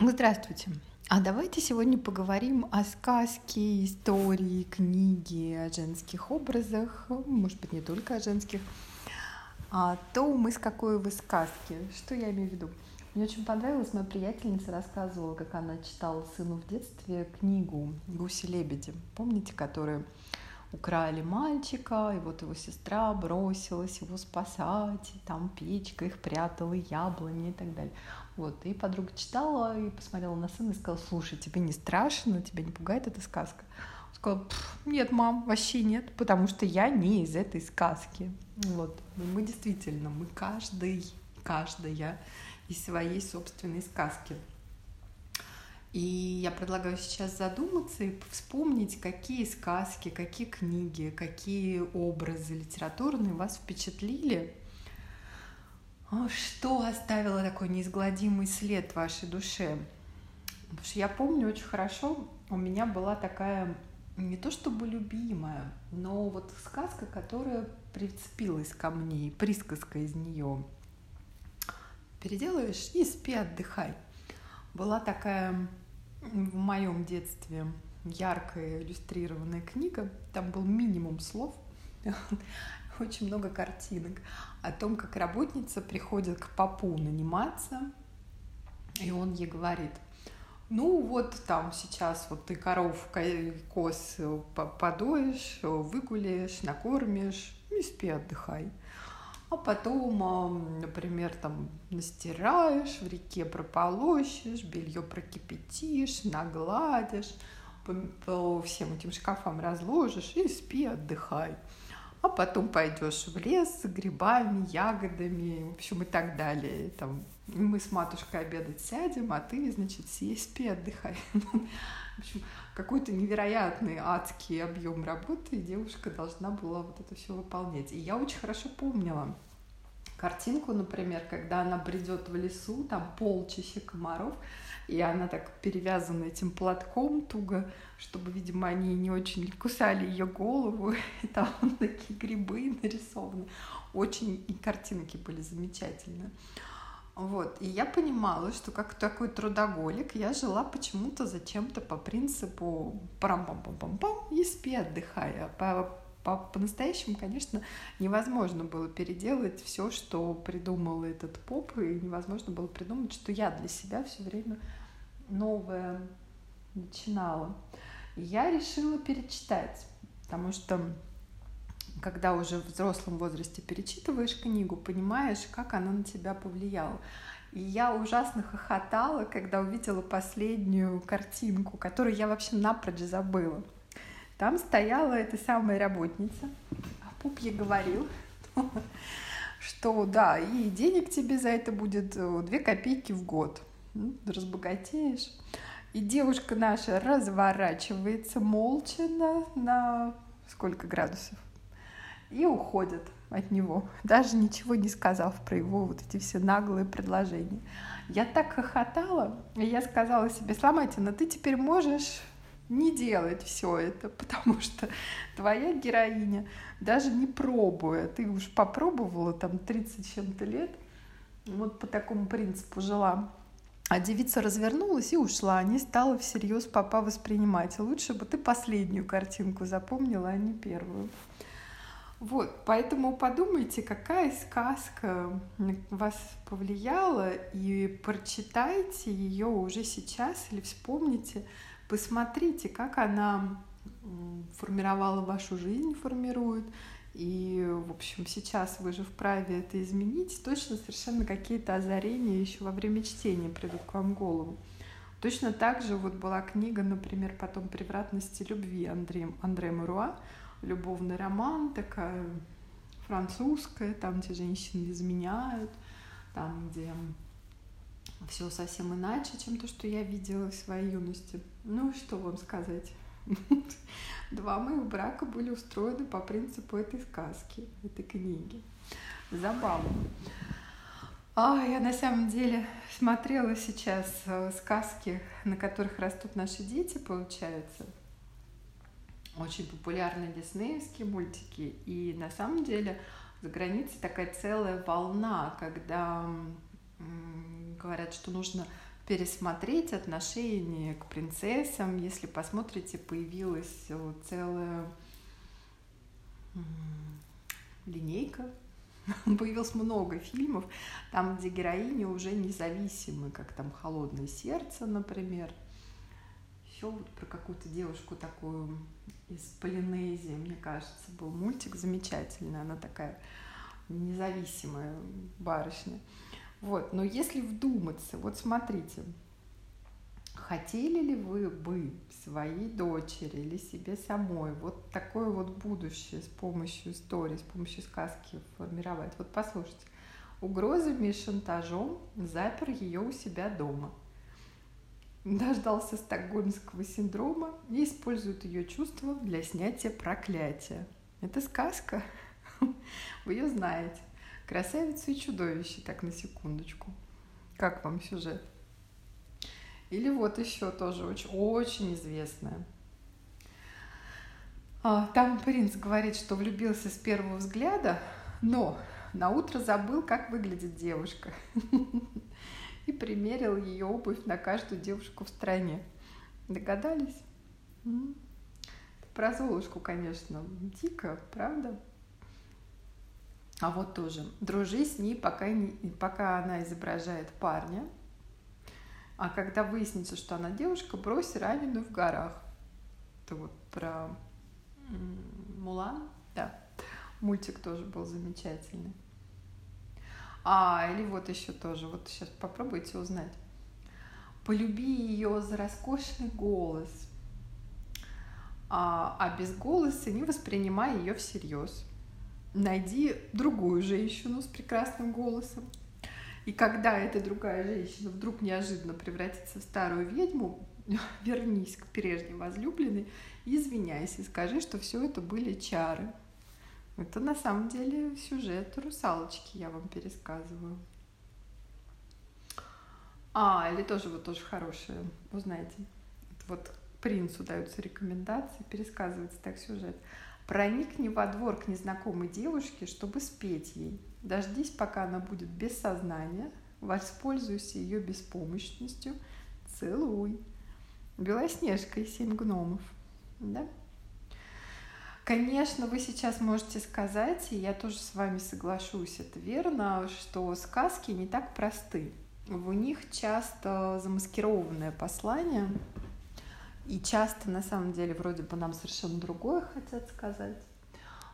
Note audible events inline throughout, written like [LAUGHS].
Здравствуйте. А давайте сегодня поговорим о сказке, истории, книге, о женских образах, может быть, не только о женских, а то мы с какой вы сказки. Что я имею в виду? Мне очень понравилось, моя приятельница рассказывала, как она читала сыну в детстве книгу «Гуси-лебеди». Помните, которую украли мальчика, и вот его сестра бросилась его спасать, и там печка их прятала, яблони и так далее. Вот, и подруга читала и посмотрела на сына и сказала, слушай, тебе не страшно, тебя не пугает эта сказка? Он сказал, нет, мам, вообще нет, потому что я не из этой сказки. Вот, мы действительно, мы каждый, каждая из своей собственной сказки. И я предлагаю сейчас задуматься и вспомнить, какие сказки, какие книги, какие образы литературные вас впечатлили, что оставило такой неизгладимый след в вашей душе. Потому что я помню очень хорошо, у меня была такая не то чтобы любимая, но вот сказка, которая прицепилась ко мне, присказка из нее. Переделаешь и спи, отдыхай. Была такая в моем детстве яркая иллюстрированная книга. Там был минимум слов, очень много картинок о том, как работница приходит к папу наниматься, и он ей говорит, ну вот там сейчас вот ты коров, коз подоешь, выгуляешь, накормишь и спи, отдыхай а потом, например, там настираешь, в реке прополощешь, белье прокипятишь, нагладишь, по всем этим шкафам разложишь и спи, отдыхай. А потом пойдешь в лес с грибами, ягодами, в общем, и так далее. Там, мы с матушкой обедать сядем, а ты, значит, съесть, спи, отдыхай. [LAUGHS] В общем, какой-то невероятный адский объем работы, и девушка должна была вот это все выполнять. И я очень хорошо помнила картинку, например, когда она бредет в лесу, там полчища комаров, и она так перевязана этим платком туго, чтобы, видимо, они не очень кусали ее голову, [LAUGHS] и там [LAUGHS] такие грибы нарисованы. Очень и картинки были замечательные. Вот. И я понимала, что как такой трудоголик я жила почему-то зачем-то по принципу парам-пам-пам-пам-пам и спи, отдыхая. По, по, по-настоящему, конечно, невозможно было переделать все, что придумал этот поп, и невозможно было придумать, что я для себя все время новое начинала. Я решила перечитать, потому что когда уже в взрослом возрасте перечитываешь книгу, понимаешь, как она на тебя повлияла. И я ужасно хохотала, когда увидела последнюю картинку, которую я вообще напрочь забыла. Там стояла эта самая работница, а Пуп ей говорил, [LAUGHS] что да, и денег тебе за это будет э, две копейки в год. Ну, разбогатеешь. И девушка наша разворачивается молча на, сколько градусов? и уходят от него, даже ничего не сказав про его вот эти все наглые предложения. Я так хохотала, и я сказала себе, Сломатина, ты теперь можешь не делать все это, [LAUGHS] потому что твоя героиня, даже не пробуя, ты уж попробовала там 30 чем-то лет, вот по такому принципу жила, а девица развернулась и ушла, не стала всерьез папа воспринимать. Лучше бы ты последнюю картинку запомнила, а не первую. Вот, поэтому подумайте, какая сказка вас повлияла, и прочитайте ее уже сейчас или вспомните, посмотрите, как она формировала вашу жизнь, формирует. И, в общем, сейчас вы же вправе это изменить. Точно совершенно какие-то озарения еще во время чтения придут к вам в голову. Точно так же вот была книга, например, потом «Превратности любви» Андрея, Андрея Маруа любовный роман, такая французская, там, где женщины изменяют, там, где все совсем иначе, чем то, что я видела в своей юности. Ну, что вам сказать? [LAUGHS] Два моих брака были устроены по принципу этой сказки, этой книги. Забавно. А, я на самом деле смотрела сейчас э, сказки, на которых растут наши дети, получается очень популярны диснеевские мультики, и на самом деле за границей такая целая волна, когда говорят, что нужно пересмотреть отношение к принцессам. Если посмотрите, появилась целая линейка [LAUGHS] появилось много фильмов, там, где героини уже независимы, как там «Холодное сердце», например. Еще вот про какую-то девушку такую из Полинезии, мне кажется, был мультик замечательный. Она такая независимая барышня. Вот, но если вдуматься, вот смотрите, хотели ли вы бы своей дочери или себе самой вот такое вот будущее с помощью истории, с помощью сказки формировать? Вот послушайте, угрозами и шантажом запер ее у себя дома. Дождался стокгольмского синдрома и использует ее чувства для снятия проклятия. Это сказка. [LAUGHS] Вы ее знаете. Красавица и чудовище, так на секундочку. Как вам сюжет? Или вот еще тоже очень, очень известная. Там принц говорит, что влюбился с первого взгляда, но на утро забыл, как выглядит девушка. [LAUGHS] И примерил ее обувь на каждую девушку в стране. Догадались? Про Золушку, конечно, дико, правда? А вот тоже. Дружи с ней, пока, не, пока она изображает парня, а когда выяснится, что она девушка, брось раненую в горах. Это вот про Мулан, да. Мультик тоже был замечательный. А, или вот еще тоже, вот сейчас попробуйте узнать. Полюби ее за роскошный голос, а, а без голоса не воспринимай ее всерьез. Найди другую женщину с прекрасным голосом, и когда эта другая женщина вдруг неожиданно превратится в старую ведьму, [LAUGHS] вернись к прежней возлюбленной и извиняйся, скажи, что все это были чары. Это на самом деле сюжет русалочки, я вам пересказываю. А, или тоже вот тоже хорошее, узнаете. Вот принцу даются рекомендации, пересказывается так сюжет. Проникни во двор к незнакомой девушке, чтобы спеть ей. Дождись, пока она будет без сознания, воспользуйся ее беспомощностью, целуй. Белоснежка и семь гномов. Да? Конечно, вы сейчас можете сказать, и я тоже с вами соглашусь, это верно, что сказки не так просты. В них часто замаскированное послание, и часто на самом деле вроде бы нам совершенно другое хотят сказать.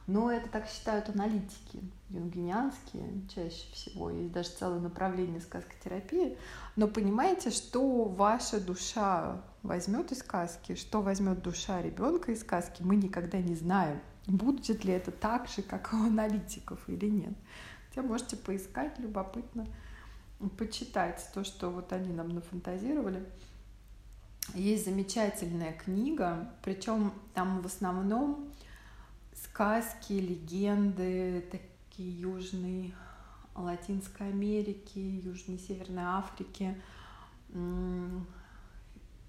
Но это так считают аналитики юнгинианские чаще всего. Есть даже целое направление сказкотерапии. Но понимаете, что ваша душа возьмет из сказки, что возьмет душа ребенка из сказки, мы никогда не знаем. Будет ли это так же, как у аналитиков или нет. Хотя можете поискать, любопытно, почитать то, что вот они нам нафантазировали. Есть замечательная книга, причем там в основном сказки, легенды такие южной Латинской Америки, Южной Северной Африки,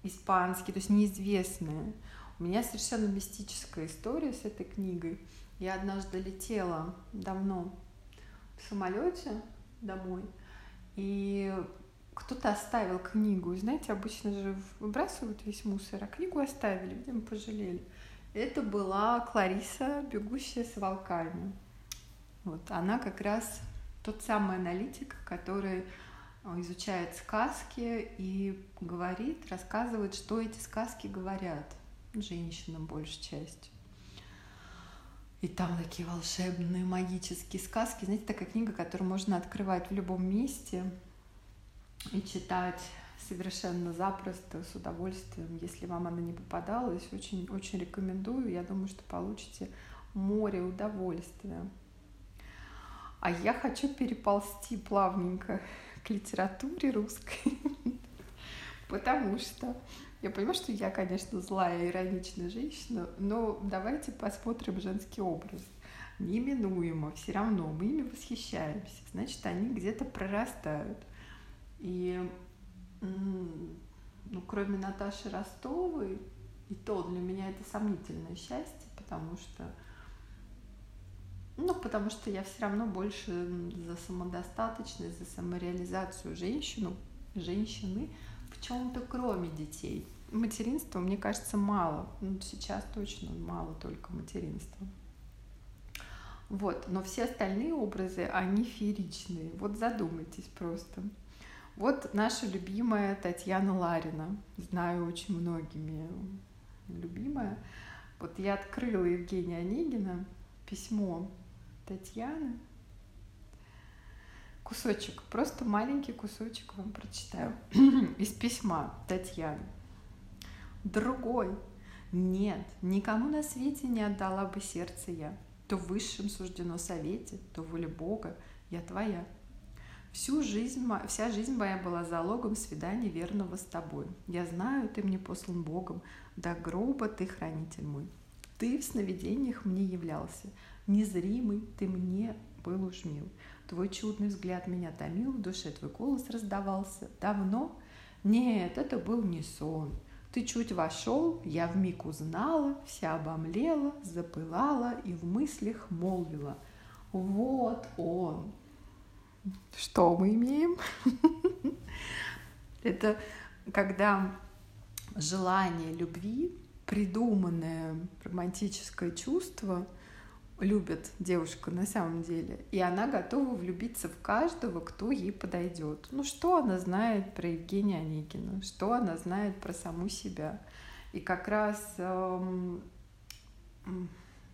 испанские, то есть неизвестные. У меня совершенно мистическая история с этой книгой. Я однажды летела давно в самолете домой, и кто-то оставил книгу. Знаете, обычно же выбрасывают весь мусор, а книгу оставили, видимо, пожалели. Это была Клариса, бегущая с волками. Вот она как раз тот самый аналитик, который э, изучает сказки и говорит, рассказывает, что эти сказки говорят женщинам большей частью. И там такие волшебные магические сказки. Знаете, такая книга, которую можно открывать в любом месте и читать совершенно запросто, с удовольствием. Если вам она не попадалась, очень, очень рекомендую. Я думаю, что получите море удовольствия. А я хочу переползти плавненько к литературе русской, [LAUGHS] потому что я понимаю, что я, конечно, злая, ироничная женщина, но давайте посмотрим женский образ. Неминуемо, все равно мы ими восхищаемся, значит, они где-то прорастают. И ну, кроме Наташи Ростовой, и то для меня это сомнительное счастье, потому что ну, потому что я все равно больше за самодостаточность, за самореализацию женщину женщины в чем-то кроме детей. Материнства, мне кажется, мало. Ну, сейчас точно мало только материнства. Вот, но все остальные образы, они фееричные. Вот задумайтесь просто. Вот наша любимая Татьяна Ларина. Знаю очень многими любимая. Вот я открыла Евгения Онегина письмо Татьяны. Кусочек, просто маленький кусочек вам прочитаю [CLEARS THROAT] из письма Татьяны. Другой. Нет, никому на свете не отдала бы сердце я. То в высшем суждено совете, то воля Бога, я твоя. Всю жизнь, вся жизнь моя была залогом свидания верного с тобой. Я знаю, ты мне послан Богом, до гроба ты хранитель мой. Ты в сновидениях мне являлся, незримый ты мне был уж мил. Твой чудный взгляд меня томил, в душе твой голос раздавался. Давно? Нет, это был не сон. Ты чуть вошел, я в миг узнала, вся обомлела, запылала и в мыслях молвила. Вот он, что мы имеем? [LAUGHS] Это когда желание любви, придуманное романтическое чувство, любит девушка на самом деле, и она готова влюбиться в каждого, кто ей подойдет. Ну что она знает про Евгения Онегина, что она знает про саму себя. И как раз эм,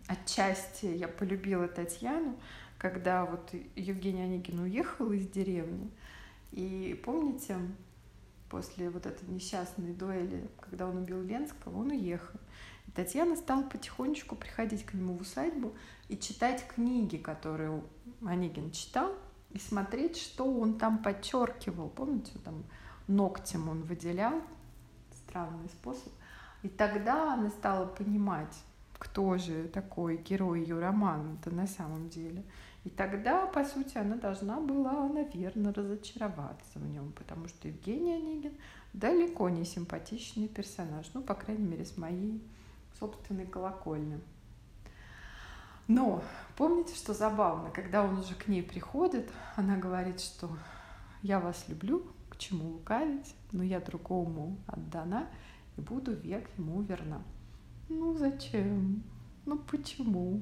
отчасти я полюбила Татьяну, когда вот Евгений Онегин уехал из деревни, и помните, после вот этой несчастной дуэли, когда он убил Ленского, он уехал. И Татьяна стала потихонечку приходить к нему в усадьбу и читать книги, которые Онегин читал, и смотреть, что он там подчеркивал. Помните, там ногтем он выделял, странный способ. И тогда она стала понимать, кто же такой герой ее романа-то на самом деле. И тогда, по сути, она должна была, наверное, разочароваться в нем, потому что Евгений Онегин далеко не симпатичный персонаж, ну, по крайней мере, с моей собственной колокольни. Но помните, что забавно, когда он уже к ней приходит, она говорит, что я вас люблю, к чему лукавить, но я другому отдана и буду век ему верна. Ну зачем? Ну почему?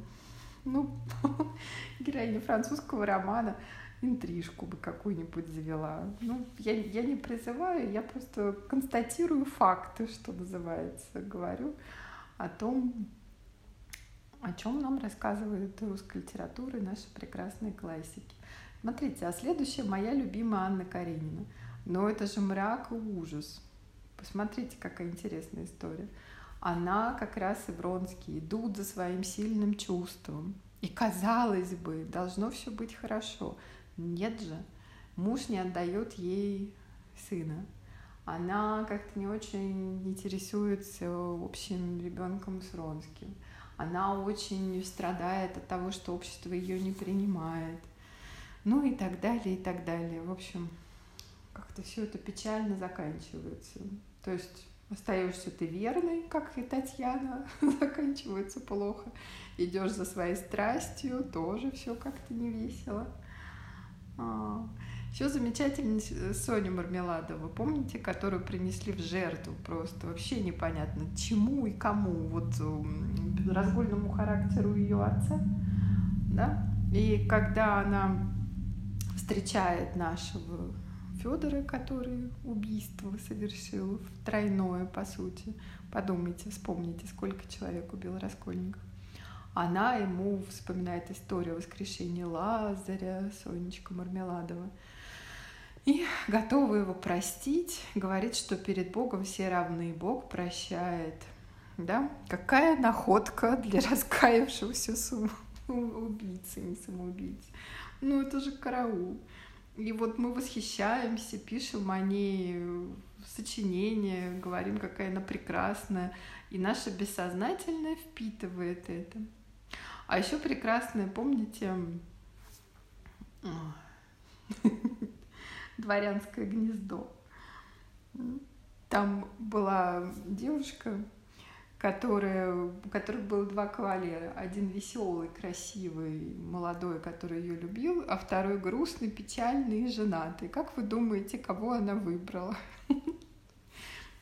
Ну, [LAUGHS] героиня французского романа интрижку бы какую-нибудь завела. Ну, я, я не призываю, я просто констатирую факты, что называется, говорю о том, о чем нам рассказывает русская литература и наши прекрасные классики. Смотрите, а следующая моя любимая Анна Каренина. Но это же мрак и ужас. Посмотрите, какая интересная история она как раз и Вронский идут за своим сильным чувством. И казалось бы, должно все быть хорошо. Нет же, муж не отдает ей сына. Она как-то не очень интересуется общим ребенком с Вронским. Она очень страдает от того, что общество ее не принимает. Ну и так далее, и так далее. В общем, как-то все это печально заканчивается. То есть Остаешься ты верный, как и Татьяна, [LAUGHS] заканчивается плохо. Идешь за своей страстью, тоже все как-то не весело. А. Еще замечательная Соня Мармеладова, помните, которую принесли в жертву просто вообще непонятно чему и кому, вот разгульному характеру ее отца, да? И когда она встречает нашего Федора, который убийство совершил, тройное, по сути. Подумайте, вспомните, сколько человек убил Раскольников. Она ему вспоминает историю воскрешения Лазаря, Сонечка Мармеладова. И готова его простить, говорит, что перед Богом все равны, Бог прощает. Да? Какая находка для раскаявшегося убийцы, не самоубийцы. Ну, это же караул. И вот мы восхищаемся, пишем о ней сочинения, говорим, какая она прекрасная. И наше бессознательное впитывает это. А еще прекрасное, помните, [LAUGHS] дворянское гнездо. Там была девушка, которые, у которых было два кавалера. Один веселый, красивый, молодой, который ее любил, а второй грустный, печальный и женатый. Как вы думаете, кого она выбрала? [LAUGHS]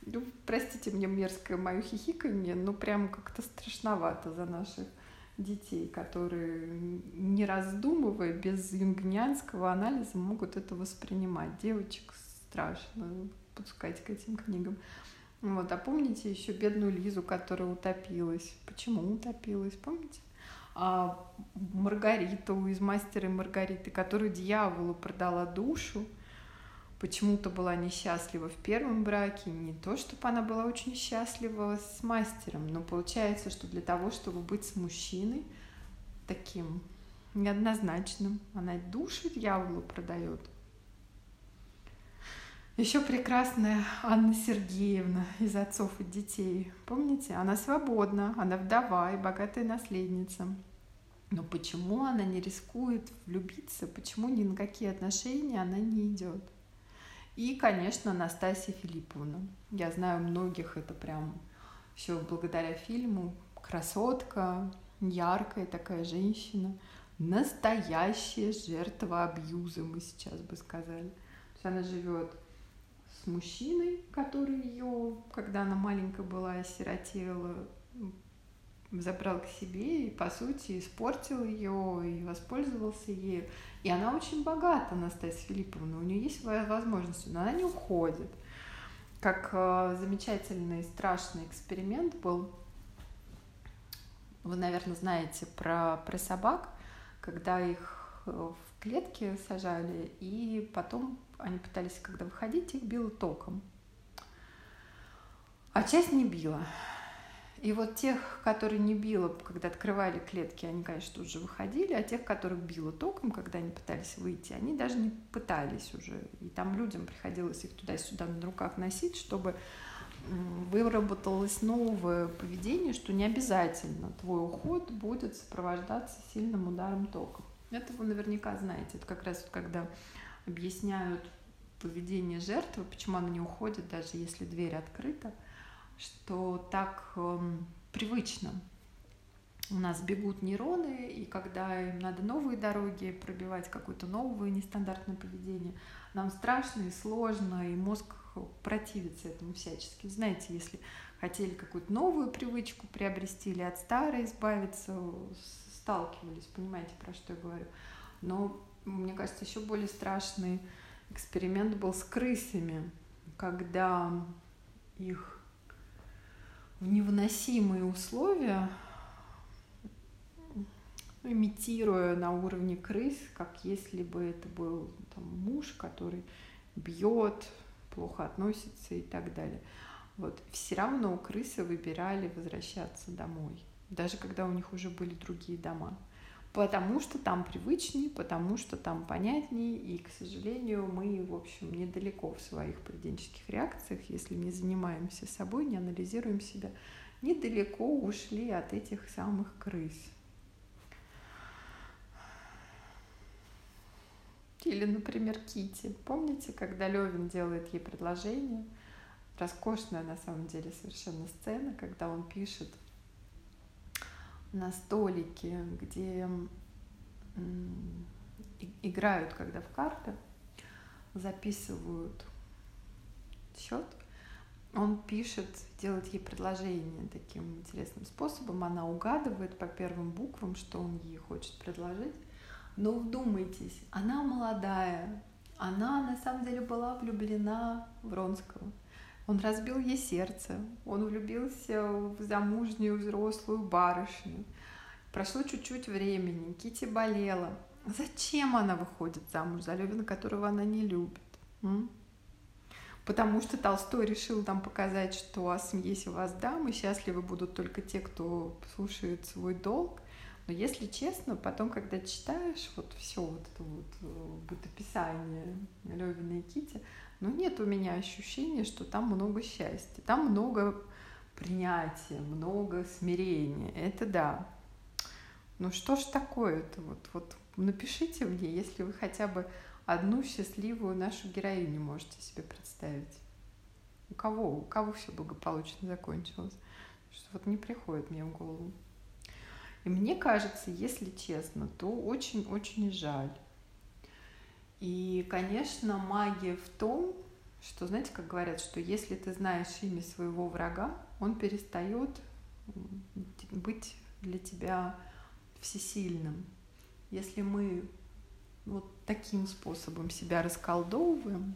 Ну, простите мне мерзкое мое хихиканье, но прям как-то страшновато за наших детей, которые, не раздумывая, без юнгнианского анализа могут это воспринимать. Девочек страшно подпускать к этим книгам. Вот, а помните еще бедную Лизу, которая утопилась? Почему утопилась, помните? А Маргариту из «Мастера и Маргариты», которую дьяволу продала душу, почему-то была несчастлива в первом браке. Не то, чтобы она была очень счастлива с мастером, но получается, что для того, чтобы быть с мужчиной таким неоднозначным, она душу дьяволу продает – еще прекрасная Анна Сергеевна из «Отцов и детей». Помните? Она свободна, она вдова и богатая наследница. Но почему она не рискует влюбиться? Почему ни на какие отношения она не идет? И, конечно, Настасья Филипповна. Я знаю многих, это прям все благодаря фильму. Красотка, яркая такая женщина, настоящая жертва абьюза, мы сейчас бы сказали. То есть она живет с мужчиной, который ее, когда она маленькая была, осиротела, забрал к себе и, по сути, испортил ее и воспользовался ею. И она очень богата, Настасья Филипповна, у нее есть своя возможность, но она не уходит. Как э, замечательный страшный эксперимент был, вы, наверное, знаете про, про собак, когда их э, в клетки сажали, и потом они пытались, когда выходить, их било током. А часть не била. И вот тех, которые не било, когда открывали клетки, они, конечно, тут же выходили, а тех, которых било током, когда они пытались выйти, они даже не пытались уже. И там людям приходилось их туда-сюда на руках носить, чтобы выработалось новое поведение, что не обязательно твой уход будет сопровождаться сильным ударом током. Это вы наверняка знаете. Это как раз когда объясняют поведение жертвы, почему она не уходит, даже если дверь открыта, что так эм, привычно. У нас бегут нейроны, и когда им надо новые дороги пробивать, какое-то новое нестандартное поведение, нам страшно и сложно, и мозг противится этому всячески. Знаете, если хотели какую-то новую привычку приобрести или от старой избавиться, сталкивались, понимаете, про что я говорю. Но мне кажется, еще более страшный эксперимент был с крысами, когда их в невыносимые условия, имитируя на уровне крыс, как если бы это был там, муж, который бьет, плохо относится и так далее. Вот. Все равно крысы выбирали возвращаться домой, даже когда у них уже были другие дома потому что там привычнее, потому что там понятнее, и, к сожалению, мы, в общем, недалеко в своих поведенческих реакциях, если не занимаемся собой, не анализируем себя, недалеко ушли от этих самых крыс. Или, например, Кити. Помните, когда Левин делает ей предложение? Роскошная на самом деле совершенно сцена, когда он пишет на столике, где играют, когда в карты, записывают счет, он пишет, делает ей предложение таким интересным способом. Она угадывает по первым буквам, что он ей хочет предложить. Но вдумайтесь, она молодая, она на самом деле была влюблена в Вронского. Он разбил ей сердце, он влюбился в замужнюю взрослую барышню. Прошло чуть-чуть времени, Кити болела. Зачем она выходит замуж за Левина, которого она не любит? М? Потому что Толстой решил там показать, что о семье вас дам, и счастливы будут только те, кто слушает свой долг. Но если честно, потом, когда читаешь вот все вот это вот э, бытописание Левина и Кити, но нет у меня ощущения, что там много счастья. Там много принятия, много смирения. Это да. Ну что ж такое-то? Вот, вот напишите мне, если вы хотя бы одну счастливую нашу героиню можете себе представить. У кого? У кого все благополучно закончилось? что вот не приходит мне в голову. И мне кажется, если честно, то очень-очень жаль. И, конечно, магия в том, что, знаете, как говорят, что если ты знаешь имя своего врага, он перестает быть для тебя всесильным. Если мы вот таким способом себя расколдовываем,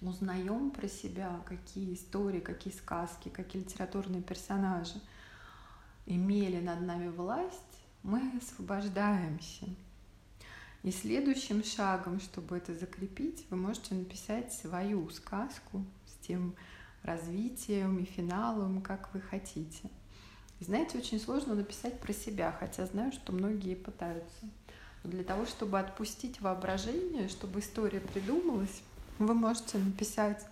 узнаем про себя, какие истории, какие сказки, какие литературные персонажи имели над нами власть, мы освобождаемся. И следующим шагом, чтобы это закрепить, вы можете написать свою сказку с тем развитием и финалом, как вы хотите. И знаете, очень сложно написать про себя, хотя знаю, что многие пытаются. Но для того, чтобы отпустить воображение, чтобы история придумалась, вы можете написать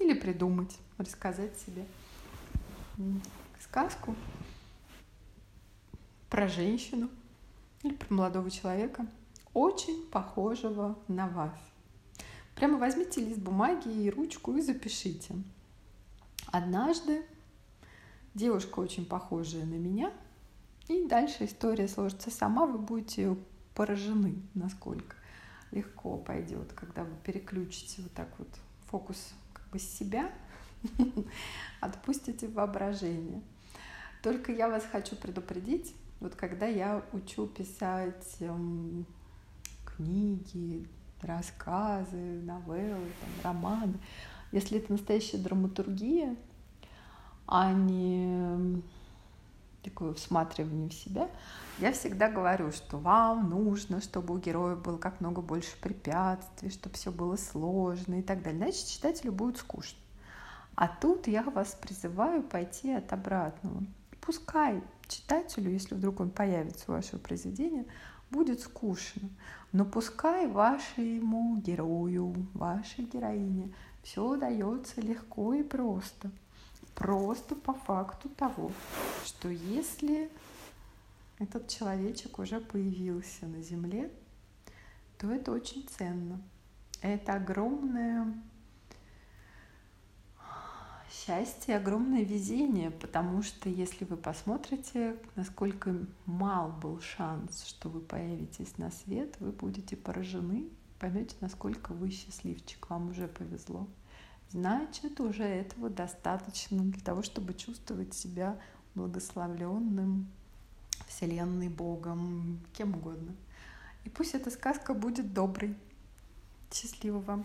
или придумать, рассказать себе сказку про женщину или про молодого человека, очень похожего на вас. Прямо возьмите лист бумаги и ручку и запишите. Однажды девушка очень похожая на меня, и дальше история сложится сама, вы будете поражены, насколько легко пойдет, когда вы переключите вот так вот фокус как бы с себя, [LAUGHS] отпустите воображение. Только я вас хочу предупредить, вот когда я учу писать эм, книги, рассказы, новеллы, там, романы. Если это настоящая драматургия, а не такое всматривание в себя, я всегда говорю, что вам нужно, чтобы у героя было как много больше препятствий, чтобы все было сложно и так далее. Значит, читателю будет скучно. А тут я вас призываю пойти от обратного. Пускай читателю, если вдруг он появится у вашего произведения, будет скучно. Но пускай вашему герою, вашей героине все дается легко и просто. Просто по факту того, что если этот человечек уже появился на Земле, то это очень ценно. Это огромное счастье, огромное везение, потому что если вы посмотрите, насколько мал был шанс, что вы появитесь на свет, вы будете поражены, поймете, насколько вы счастливчик, вам уже повезло. Значит, уже этого достаточно для того, чтобы чувствовать себя благословленным Вселенной, Богом, кем угодно. И пусть эта сказка будет доброй. Счастливо вам!